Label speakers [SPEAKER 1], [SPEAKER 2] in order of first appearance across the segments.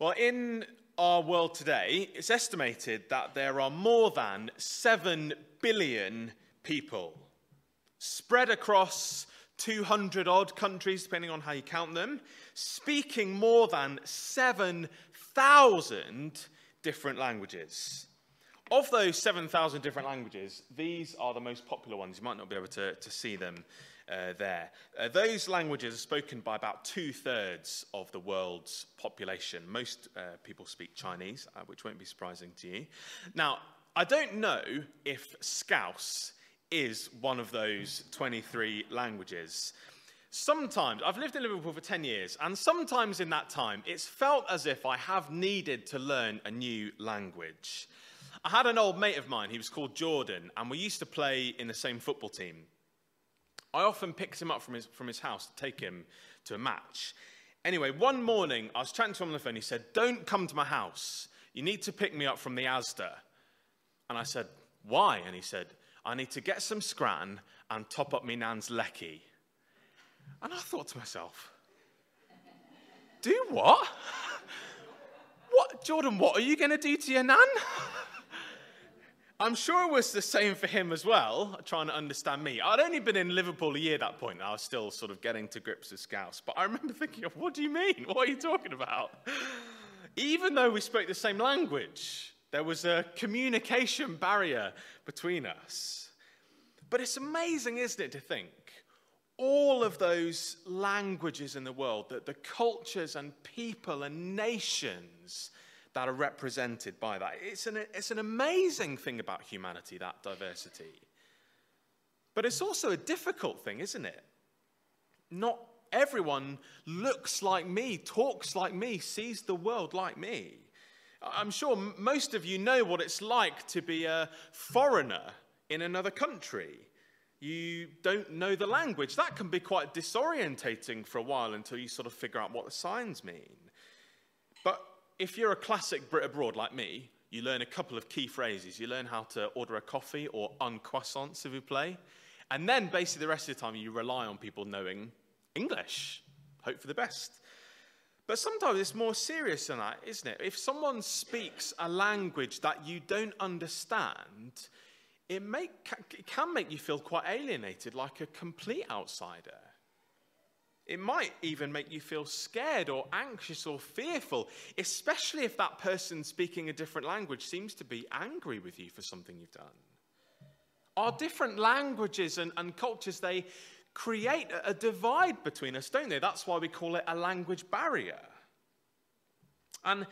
[SPEAKER 1] Well, in our world today, it's estimated that there are more than 7 billion people spread across 200 odd countries, depending on how you count them, speaking more than 7,000 different languages. Of those 7,000 different languages, these are the most popular ones. You might not be able to, to see them uh, there. Uh, those languages are spoken by about two thirds of the world's population. Most uh, people speak Chinese, uh, which won't be surprising to you. Now, I don't know if Scouse is one of those 23 languages. Sometimes, I've lived in Liverpool for 10 years, and sometimes in that time, it's felt as if I have needed to learn a new language. I had an old mate of mine, he was called Jordan, and we used to play in the same football team. I often picked him up from his, from his house to take him to a match. Anyway, one morning, I was chatting to him on the phone. He said, Don't come to my house. You need to pick me up from the Asda. And I said, Why? And he said, I need to get some scran and top up me nan's lecky. And I thought to myself, Do what? What, Jordan, what are you going to do to your nan? I'm sure it was the same for him as well, trying to understand me. I'd only been in Liverpool a year at that point. I was still sort of getting to grips with Scouse. But I remember thinking, what do you mean? What are you talking about? Even though we spoke the same language, there was a communication barrier between us. But it's amazing, isn't it, to think all of those languages in the world, that the cultures and people and nations that are represented by that. It's an, it's an amazing thing about humanity, that diversity. But it's also a difficult thing, isn't it? Not everyone looks like me, talks like me, sees the world like me. I'm sure most of you know what it's like to be a foreigner in another country. You don't know the language. That can be quite disorientating for a while until you sort of figure out what the signs mean. If you're a classic Brit abroad like me, you learn a couple of key phrases. You learn how to order a coffee or un croissant, s'il vous plaît. And then basically the rest of the time you rely on people knowing English. Hope for the best. But sometimes it's more serious than that, isn't it? If someone speaks a language that you don't understand, it, make, it can make you feel quite alienated, like a complete outsider. It might even make you feel scared or anxious or fearful, especially if that person speaking a different language seems to be angry with you for something you've done. Our different languages and, and cultures, they create a, divide between us, don't they? That's why we call it a language barrier. And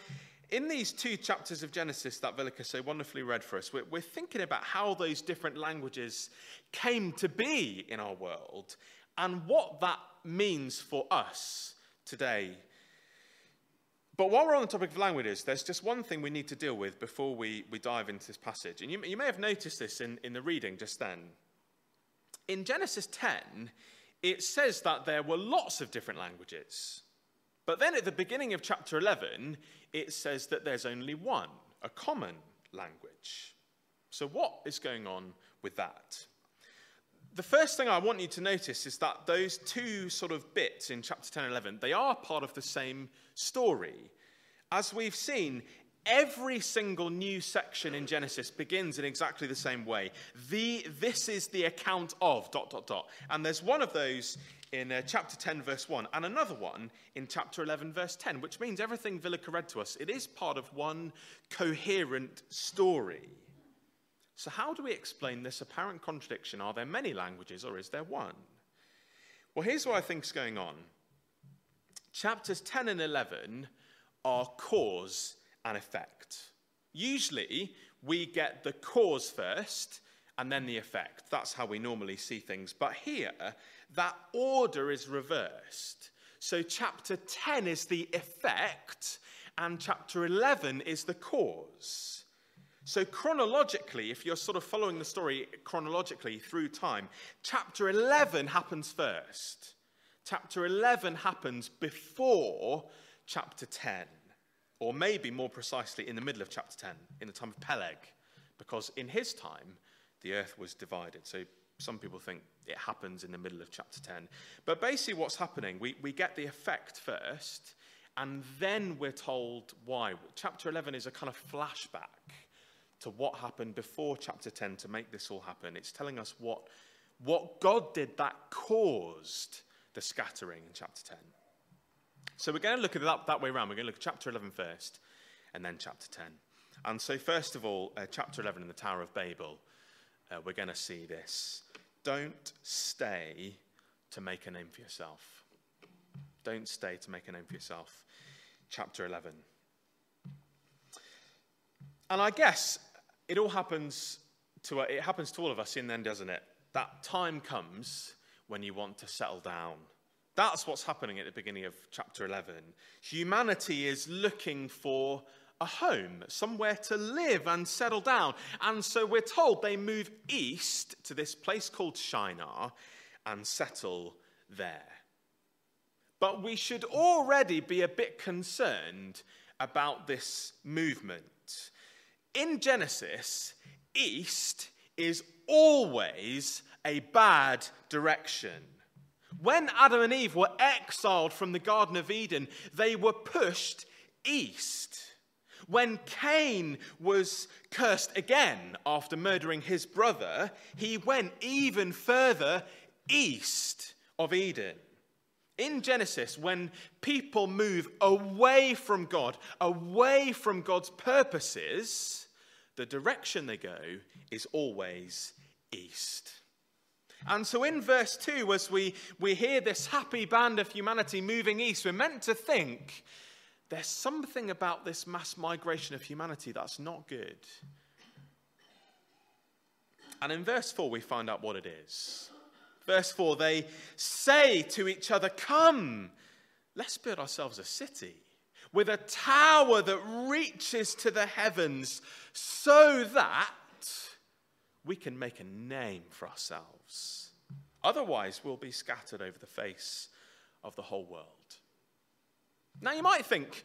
[SPEAKER 1] in these two chapters of Genesis that Vilika so wonderfully read for us, we're, we're, thinking about how those different languages came to be in our world and what that means for us today. But while we're on the topic of languages, there's just one thing we need to deal with before we, we dive into this passage. And you, you may have noticed this in, in the reading just then. In Genesis 10, it says that there were lots of different languages. But then at the beginning of chapter 11, it says that there's only one, a common language. So, what is going on with that? The first thing I want you to notice is that those two sort of bits in chapter 10 and 11, they are part of the same story. As we've seen, every single new section in Genesis begins in exactly the same way. The, this is the account of dot, dot, dot. And there's one of those in uh, chapter 10, verse 1, and another one in chapter 11, verse 10, which means everything Villica read to us, it is part of one coherent story. So, how do we explain this apparent contradiction? Are there many languages or is there one? Well, here's what I think is going on. Chapters 10 and 11 are cause and effect. Usually, we get the cause first and then the effect. That's how we normally see things. But here, that order is reversed. So, chapter 10 is the effect, and chapter 11 is the cause. So, chronologically, if you're sort of following the story chronologically through time, chapter 11 happens first. Chapter 11 happens before chapter 10, or maybe more precisely in the middle of chapter 10, in the time of Peleg, because in his time, the earth was divided. So, some people think it happens in the middle of chapter 10. But basically, what's happening, we, we get the effect first, And then we're told why. Chapter 11 is a kind of flashback to what happened before chapter 10 to make this all happen. It's telling us what, what God did that caused the scattering in chapter 10. So we're going to look at that that way around. We're going to look at chapter 11 first and then chapter 10. And so, first of all, uh, chapter 11 in the Tower of Babel, uh, we're going to see this. Don't stay to make a name for yourself. Don't stay to make a name for yourself. Chapter 11. And I guess it all happens to it happens to all of us in then, doesn't it? That time comes when you want to settle down. That's what's happening at the beginning of chapter 11. Humanity is looking for a home, somewhere to live and settle down. And so we're told they move east to this place called Shinar and settle there. But we should already be a bit concerned about this movement in Genesis, east is always a bad direction. When Adam and Eve were exiled from the Garden of Eden, they were pushed east. When Cain was cursed again after murdering his brother, he went even further east of Eden. In Genesis, when people move away from God, away from God's purposes, the direction they go is always east. And so in verse 2, as we, we hear this happy band of humanity moving east, we're meant to think there's something about this mass migration of humanity that's not good. And in verse 4, we find out what it is. Verse 4, they say to each other, Come, let's build ourselves a city with a tower that reaches to the heavens so that we can make a name for ourselves. Otherwise, we'll be scattered over the face of the whole world. Now, you might think,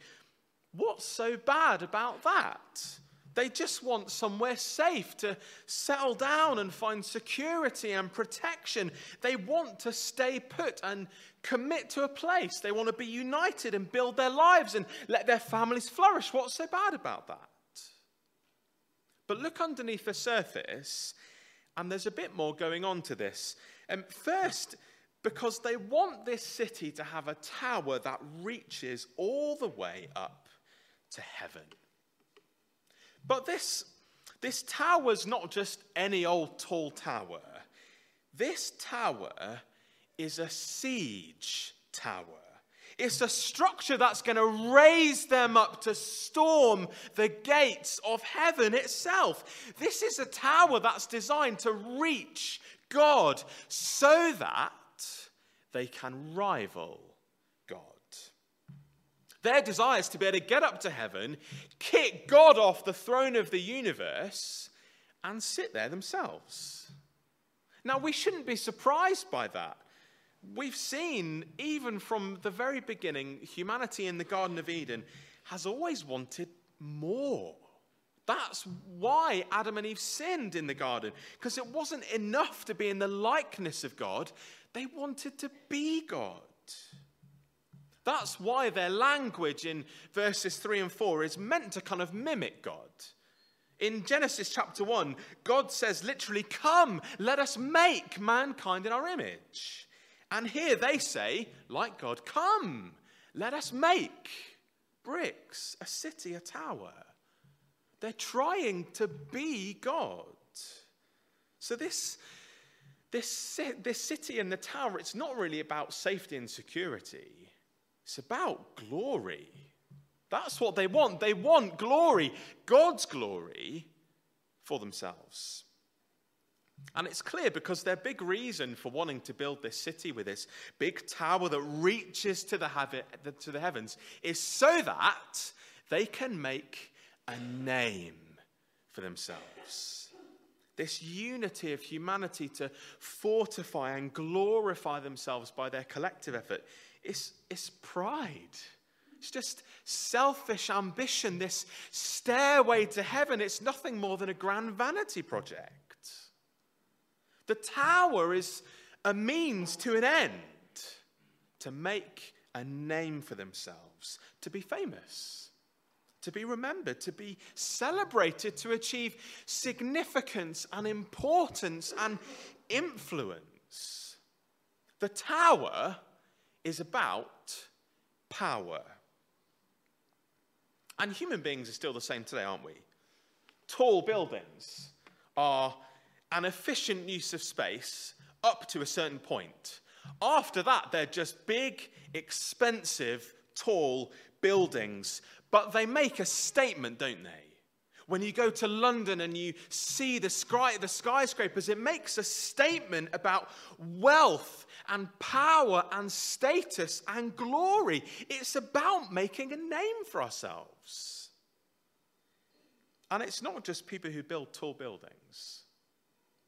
[SPEAKER 1] what's so bad about that? They just want somewhere safe to settle down and find security and protection. They want to stay put and commit to a place. They want to be united and build their lives and let their families flourish. What's so bad about that? But look underneath the surface, and there's a bit more going on to this. And um, first, because they want this city to have a tower that reaches all the way up to heaven. But this, this tower's not just any old tall tower. This tower is a siege tower. It's a structure that's going to raise them up to storm the gates of heaven itself. This is a tower that's designed to reach God so that they can rival. Their desire is to be able to get up to heaven, kick God off the throne of the universe, and sit there themselves. Now, we shouldn't be surprised by that. We've seen, even from the very beginning, humanity in the Garden of Eden has always wanted more. That's why Adam and Eve sinned in the garden, because it wasn't enough to be in the likeness of God, they wanted to be God. That's why their language in verses 3 and 4 is meant to kind of mimic God. In Genesis chapter 1, God says literally, Come, let us make mankind in our image. And here they say, like God, Come, let us make bricks, a city, a tower. They're trying to be God. So this, this, this city and the tower, it's not really about safety and security. It's about glory. That's what they want. They want glory, God's glory, for themselves. And it's clear because their big reason for wanting to build this city with this big tower that reaches to the, to the heavens is so that they can make a name for themselves. This unity of humanity to fortify and glorify themselves by their collective effort is, is pride. It's just selfish ambition, this stairway to heaven. It's nothing more than a grand vanity project. The tower is a means to an end to make a name for themselves, to be famous, to be remembered, to be celebrated, to achieve significance and importance and influence. The tower is about power. And human beings are still the same today, aren't we? Tall buildings are an efficient use of space up to a certain point. After that, they're just big, expensive, tall buildings, but they make a statement, don't they? When you go to London and you see the, sky, the skyscrapers, it makes a statement about wealth and power and status and glory. It's about making a name for ourselves. And it's not just people who build tall buildings.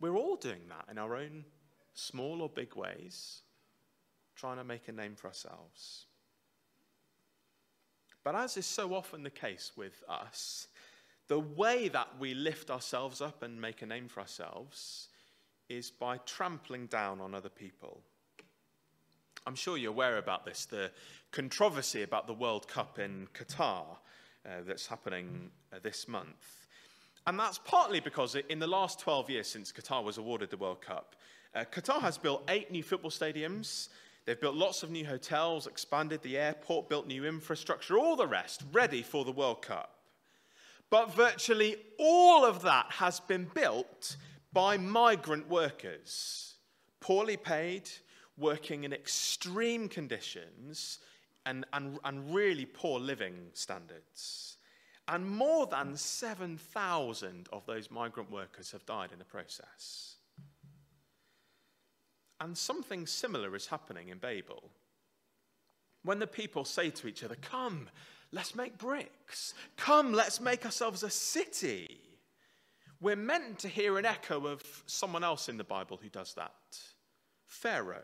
[SPEAKER 1] We're all doing that in our own small or big ways, trying to make a name for ourselves. But as is so often the case with us, the way that we lift ourselves up and make a name for ourselves is by trampling down on other people. I'm sure you're aware about this the controversy about the World Cup in Qatar uh, that's happening uh, this month. And that's partly because in the last 12 years since Qatar was awarded the World Cup, uh, Qatar has built eight new football stadiums. They've built lots of new hotels, expanded the airport, built new infrastructure, all the rest ready for the World Cup. But virtually all of that has been built by migrant workers, poorly paid, working in extreme conditions and, and, and really poor living standards. And more than 7,000 of those migrant workers have died in the process. And something similar is happening in Babel. When the people say to each other, Come, let's make bricks. Come, let's make ourselves a city. We're meant to hear an echo of someone else in the Bible who does that Pharaoh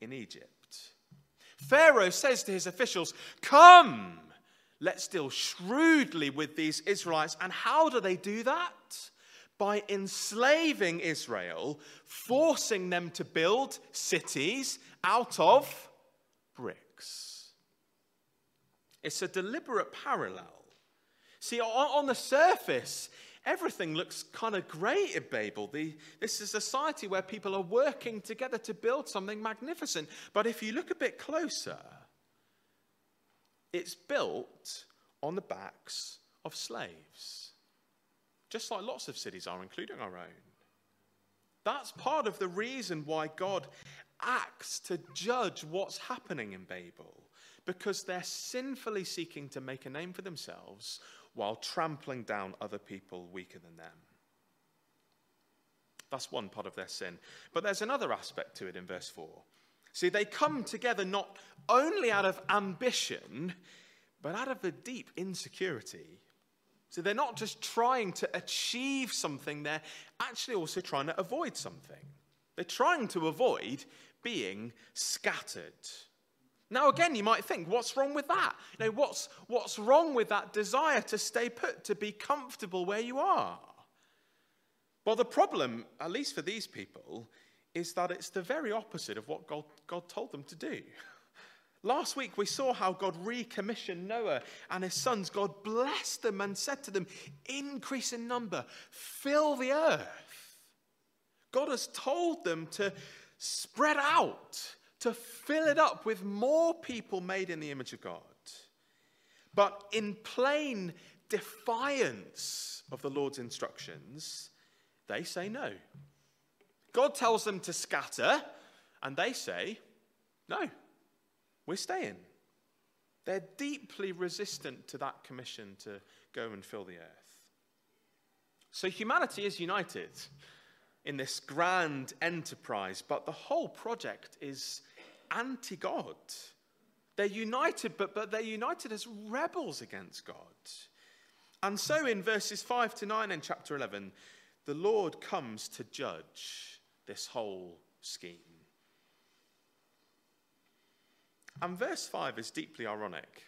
[SPEAKER 1] in Egypt. Pharaoh says to his officials, Come, let's deal shrewdly with these Israelites. And how do they do that? By enslaving Israel, forcing them to build cities out of bricks. It's a deliberate parallel. See, on, the surface, everything looks kind of great at Babel. The, this is a society where people are working together to build something magnificent. But if you look a bit closer, it's built on the backs of slaves, just like lots of cities are, including our own. That's part of the reason why God acts to judge what's happening in Babel because they're sinfully seeking to make a name for themselves while trampling down other people weaker than them. That's one part of their sin. But there's another aspect to it in verse 4. See, they come together not only out of ambition, but out of a deep insecurity. So they're not just trying to achieve something, they're actually also trying to avoid something. They're trying to avoid being scattered. Now, again, you might think, what's wrong with that? You know, what's, what's wrong with that desire to stay put, to be comfortable where you are? Well, the problem, at least for these people, is that it's the very opposite of what God, God told them to do. Last week, we saw how God recommissioned Noah and his sons. God blessed them and said to them, Increase in number, fill the earth. God has told them to spread out to fill it up with more people made in the image of God. But in plain defiance of the Lord's instructions, they say no. God tells them to scatter, and they say, no, we're staying. They're deeply resistant to that commission to go and fill the earth. So humanity is united in this grand enterprise, but the whole project is anti God. They're united, but, but they're united as rebels against God. And so in verses 5 to 9 in chapter 11, the Lord comes to judge this whole scheme. And verse 5 is deeply ironic,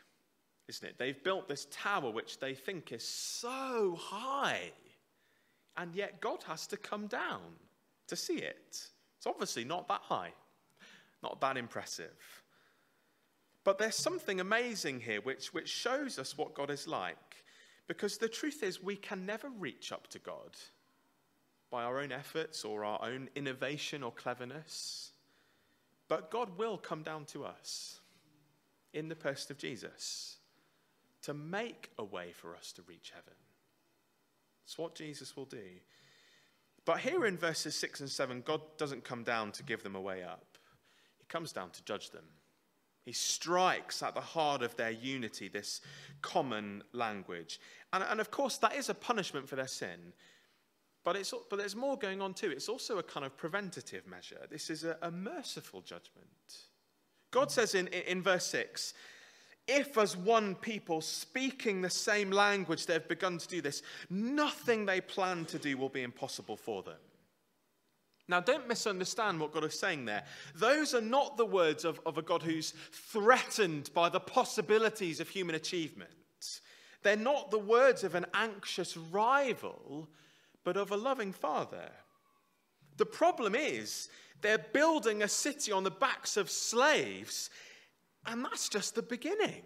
[SPEAKER 1] isn't it? They've built this tower which they think is so high, and yet God has to come down to see it. It's obviously not that high. Not that impressive. But there's something amazing here which, which shows us what God is like. Because the truth is, we can never reach up to God by our own efforts or our own innovation or cleverness. But God will come down to us in the person of Jesus to make a way for us to reach heaven. It's what Jesus will do. But here in verses 6 and 7, God doesn't come down to give them a way up, comes down to judge them. He strikes at the heart of their unity, this common language. And, and of course, that is a punishment for their sin. But, it's, but there's more going on too. It's also a kind of preventative measure. This is a, a merciful judgment. God says in, in verse 6 if, as one people speaking the same language, they've begun to do this, nothing they plan to do will be impossible for them. Now, don't misunderstand what God is saying there. Those are not the words of, of a God who's threatened by the possibilities of human achievement. They're not the words of an anxious rival, but of a loving father. The problem is, they're building a city on the backs of slaves, and that's just the beginning.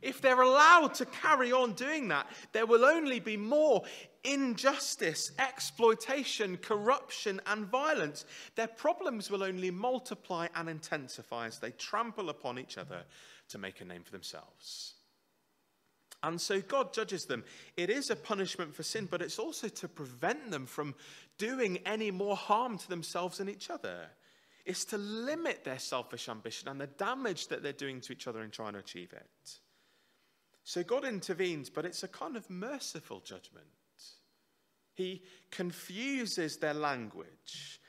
[SPEAKER 1] If they're allowed to carry on doing that, there will only be more injustice, exploitation, corruption, and violence. Their problems will only multiply and intensify as they trample upon each other to make a name for themselves. And so God judges them. It is a punishment for sin, but it's also to prevent them from doing any more harm to themselves and each other. It's to limit their selfish ambition and the damage that they're doing to each other in trying to achieve it. So God intervenes, but it's a kind of merciful judgment. He confuses their language.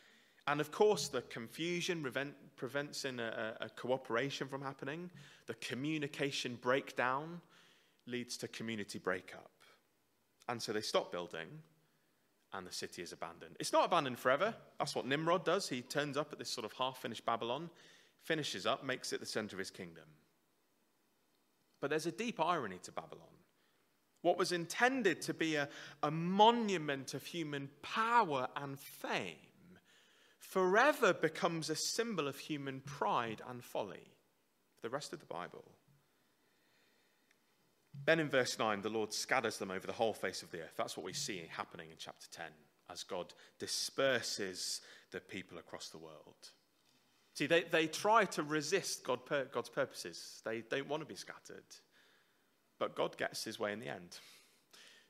[SPEAKER 1] And of course, the confusion prevent, prevents in a, a cooperation from happening. The communication breakdown leads to community breakup. And so they stop building and the city is abandoned. It's not abandoned forever. That's what Nimrod does. He turns up at this sort of half finished Babylon, finishes up, makes it the center of his kingdom. But there's a deep irony to Babylon. What was intended to be a, a monument of human power and fame forever becomes a symbol of human pride and folly. For the rest of the Bible. Then in verse 9, the Lord scatters them over the whole face of the earth. That's what we see happening in chapter 10 as God disperses the people across the world. See, they, they try to resist God, God's purposes, they don't want to be scattered. But God gets his way in the end.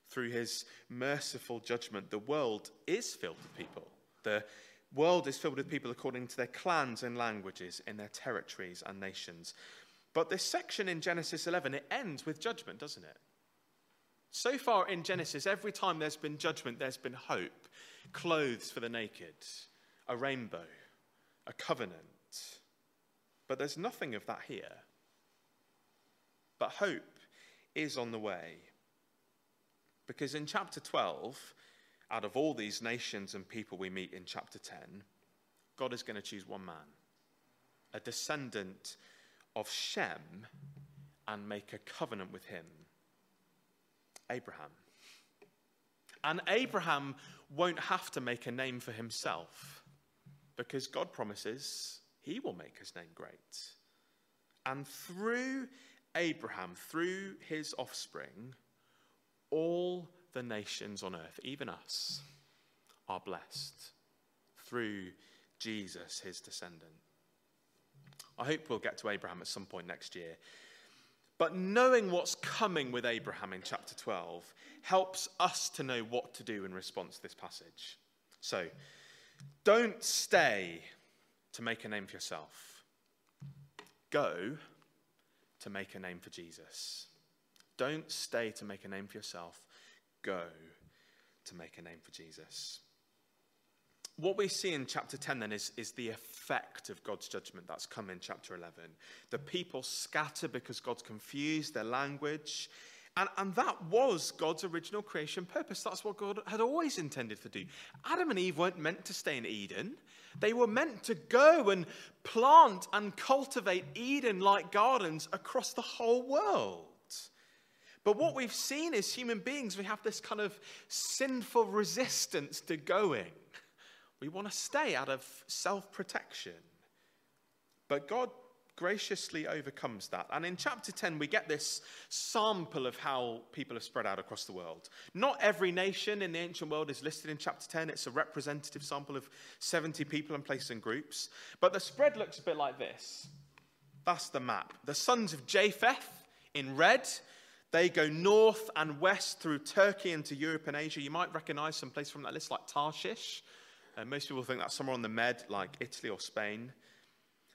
[SPEAKER 1] Through his merciful judgment, the world is filled with people. The world is filled with people according to their clans and languages, in their territories and nations. But this section in Genesis 11, it ends with judgment, doesn't it? So far in Genesis, every time there's been judgment, there's been hope, clothes for the naked, a rainbow, a covenant. But there's nothing of that here. But hope is on the way. Because in chapter 12, out of all these nations and people we meet in chapter 10, God is going to choose one man, a descendant of Shem and make a covenant with him Abraham. And Abraham won't have to make a name for himself because God promises he will make his name great. And through Abraham, through his offspring, all the nations on earth, even us, are blessed through Jesus, his descendant. I hope we'll get to Abraham at some point next year. But knowing what's coming with Abraham in chapter 12 helps us to know what to do in response to this passage. So, don't stay to make a name for yourself. Go to make a name for Jesus. Don't stay to make a name for yourself. Go to make a name for Jesus what we see in chapter 10 then is, is the effect of God's judgment that's come in chapter 11. The people scatter because God's confused their language. And, and that was God's original creation purpose. That's what God had always intended to do. Adam and Eve weren't meant to stay in Eden, they were meant to go and plant and cultivate Eden like gardens across the whole world. But what we've seen is human beings, we have this kind of sinful resistance to going. We want to stay out of self protection. But God graciously overcomes that. And in chapter 10, we get this sample of how people have spread out across the world. Not every nation in the ancient world is listed in chapter 10, it's a representative sample of 70 people and placed in groups. But the spread looks a bit like this. That's the map. The sons of Japheth in red. They go north and west through Turkey into Europe and Asia. You might recognize some place from that list like Tarshish. Uh, most people think that's somewhere on the Med, like Italy or Spain.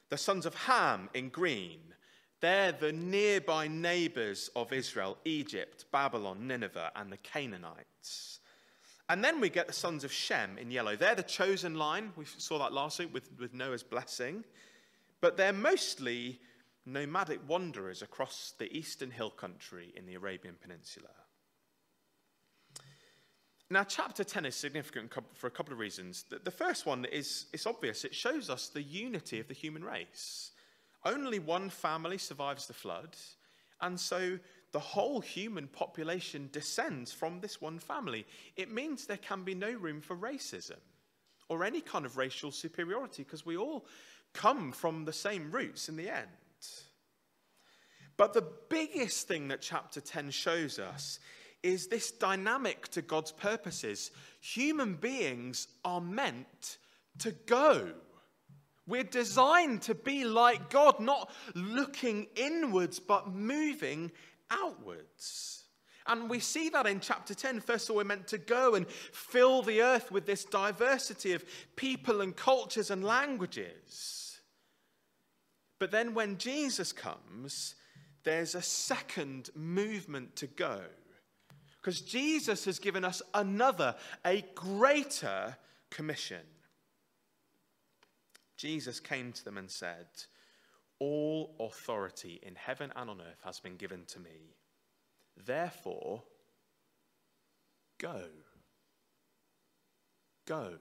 [SPEAKER 1] The sons of Ham in green, they're the nearby neighbors of Israel Egypt, Babylon, Nineveh, and the Canaanites. And then we get the sons of Shem in yellow. They're the chosen line. We saw that last week with, with Noah's blessing. But they're mostly nomadic wanderers across the eastern hill country in the Arabian Peninsula. Now, chapter 10 is significant for a couple of reasons. The first one is it's obvious, it shows us the unity of the human race. Only one family survives the flood, and so the whole human population descends from this one family. It means there can be no room for racism or any kind of racial superiority because we all come from the same roots in the end. But the biggest thing that chapter 10 shows us is this dynamic to God's purposes. Human beings are meant to go. We're designed to be like God, not looking inwards, but moving outwards. And we see that in chapter 10. First of all, we're meant to go and fill the earth with this diversity of people and cultures and languages. But then when Jesus comes, there's a second movement to go. Because Jesus has given us another, a greater commission. Jesus came to them and said, All authority in heaven and on earth has been given to me. Therefore, go. Go.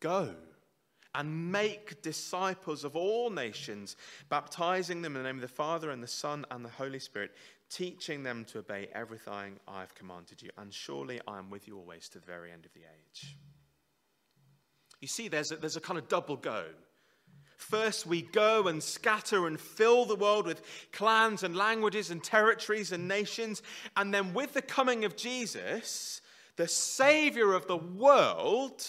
[SPEAKER 1] Go and make disciples of all nations, baptizing them in the name of the Father and the Son and the Holy Spirit, teaching them to obey everything I've commanded you. And surely I am with you always to the very end of the age. You see, there's a, there's a kind of double go. First, we go and scatter and fill the world with clans and languages and territories and nations. And then, with the coming of Jesus, the Savior of the world,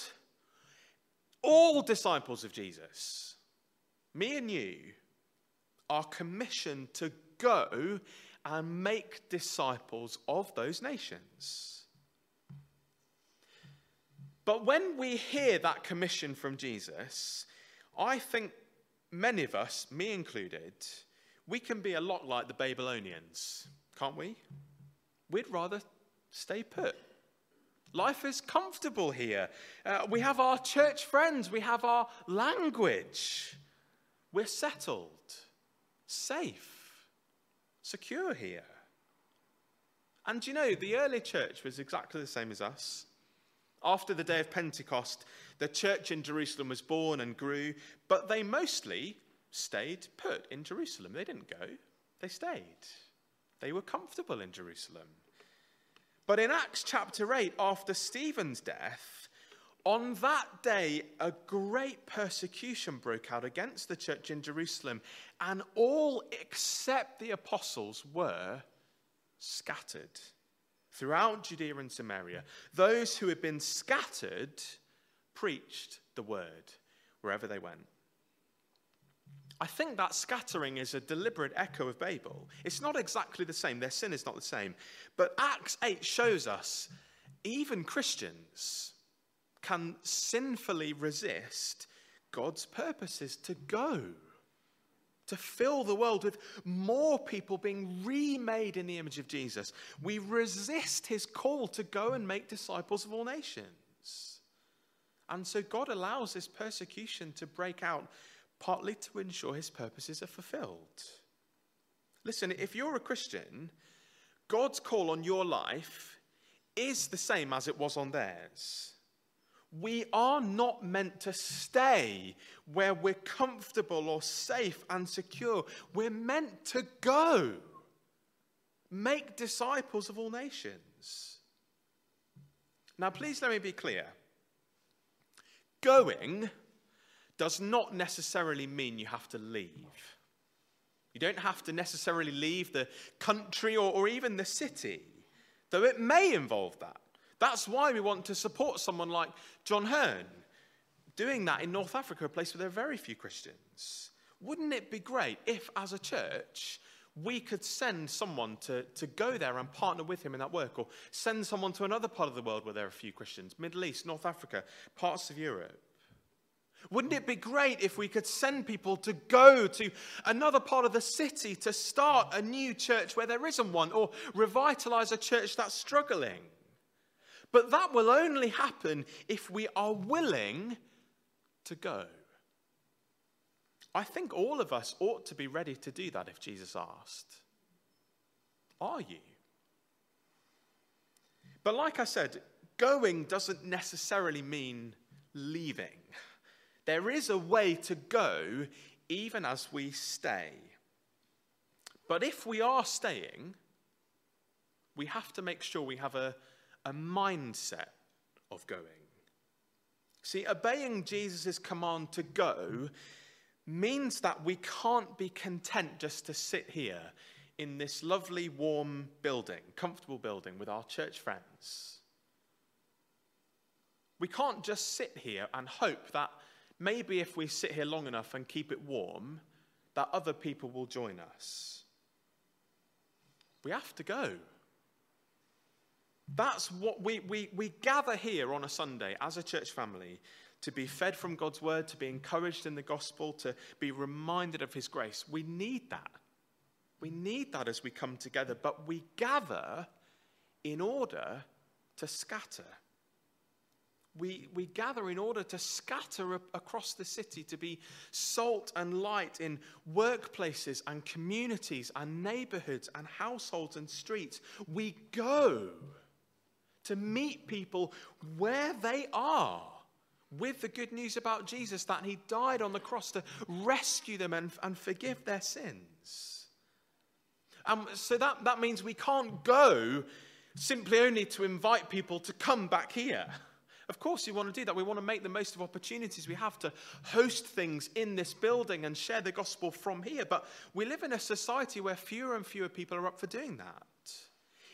[SPEAKER 1] all disciples of Jesus, me and you, are commissioned to go and make disciples of those nations. But when we hear that commission from Jesus, I think many of us, me included, we can be a lot like the Babylonians, can't we? We'd rather stay put. Life is comfortable here. Uh, we have our church friends, we have our language. We're settled, safe secure here. And you know, the early church was exactly the same as us. After the day of Pentecost, the church in Jerusalem was born and grew, but they mostly stayed put in Jerusalem. They didn't go, they stayed. They were comfortable in Jerusalem. But in Acts chapter 8, after Stephen's death, on that day, a great persecution broke out against the church in Jerusalem, and all except the apostles were scattered throughout Judea and Samaria. Those who had been scattered preached the word wherever they went. I think that scattering is a deliberate echo of Babel. It's not exactly the same, their sin is not the same. But Acts 8 shows us even Christians can sinfully resist God's purposes to go, to fill the world with more people being remade in the image of Jesus. We resist his call to go and make disciples of all nations. And so God allows this persecution to break out partly to ensure his purposes are fulfilled. Listen, if you're a Christian, God's call on your life is the same as it was on theirs. We are not meant to stay where we're comfortable or safe and secure. We're meant to go. Make disciples of all nations. Now, please let me be clear. Going does not necessarily mean you have to leave. You don't have to necessarily leave the country or, or even the city, though it may involve that. That's why we want to support someone like John Hearn, doing that in North Africa, a place where there are very few Christians. Wouldn't it be great if, as a church, we could send someone to, to go there and partner with him in that work, or send someone to another part of the world where there are few Christians, Middle East, North Africa, parts of Europe? Wouldn't it be great if we could send people to go to another part of the city to start a new church where there isn't one, or revitalize a church that's struggling? But that will only happen if we are willing to go. I think all of us ought to be ready to do that if Jesus asked. Are you? But like I said, going doesn't necessarily mean leaving. There is a way to go even as we stay. But if we are staying, we have to make sure we have a, a mindset of going. See, obeying Jesus' command to go means that we can't be content just to sit here in this lovely, warm building, comfortable building with our church friends. We can't just sit here and hope that maybe if we sit here long enough and keep it warm, that other people will join us. We have to go. That's what we, we, we gather here on a Sunday as a church family to be fed from God's word, to be encouraged in the gospel, to be reminded of his grace. We need that. We need that as we come together, but we gather in order to scatter. We, we gather in order to scatter across the city, to be salt and light in workplaces and communities and neighborhoods and households and streets. We go to meet people where they are with the good news about Jesus that he died on the cross to rescue them and, and forgive their sins. Um, so that, that means we can't go simply only to invite people to come back here. Of course, we want to do that. We want to make the most of opportunities we have to host things in this building and share the gospel from here. But we live in a society where fewer and fewer people are up for doing that.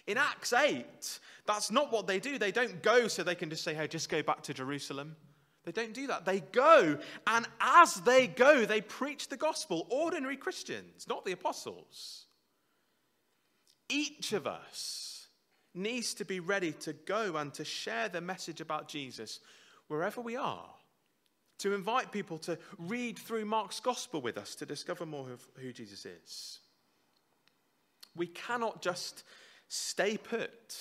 [SPEAKER 1] In Acts 8, that's not what they do. They don't go so they can just say, hey, just go back to Jerusalem. They don't do that. They go, and as they go, they preach the gospel. Ordinary Christians, not the apostles. Each of us needs to be ready to go and to share the message about Jesus wherever we are. To invite people to read through Mark's gospel with us to discover more of who Jesus is. We cannot just stay put,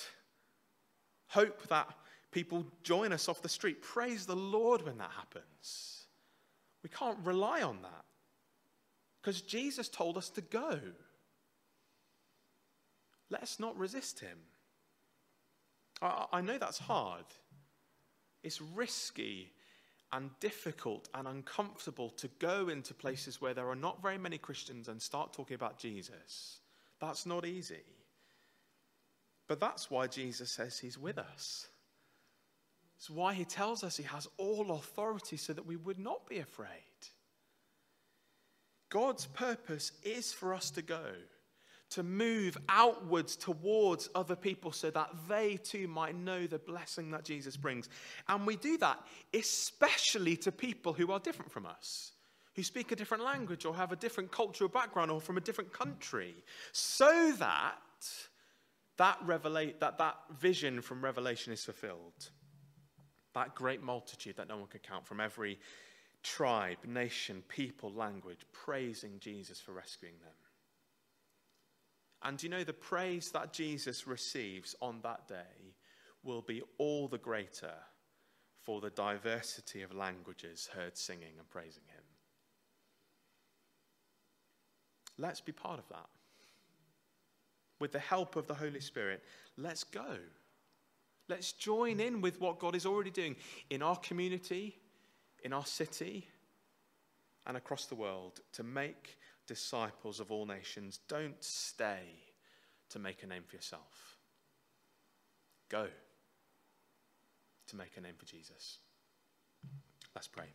[SPEAKER 1] hope that people join us off the street. Praise the Lord when that happens. We can't rely on that because Jesus told us to go. Let's not resist him. I, I know that's hard. It's risky and difficult and uncomfortable to go into places where there are not very many Christians and start talking about Jesus. That's not easy. But that's why Jesus says he's with us. It's why he tells us he has all authority so that we would not be afraid. God's purpose is for us to go, to move outwards towards other people so that they too might know the blessing that Jesus brings. And we do that especially to people who are different from us, who speak a different language or have a different cultural background or from a different country, so that that, revelate, that, that vision from Revelation is fulfilled that great multitude that no one could count from every tribe, nation, people, language, praising Jesus for rescuing them. And you know, the praise that Jesus receives on that day will be all the greater for the diversity of languages heard singing and praising him. Let's be part of that. With the help of the Holy Spirit, let's go. Let's join in with what God is already doing in our community, in our city, and across the world to make disciples of all nations. Don't stay to make a name for yourself. Go to make a name for Jesus. Let's pray.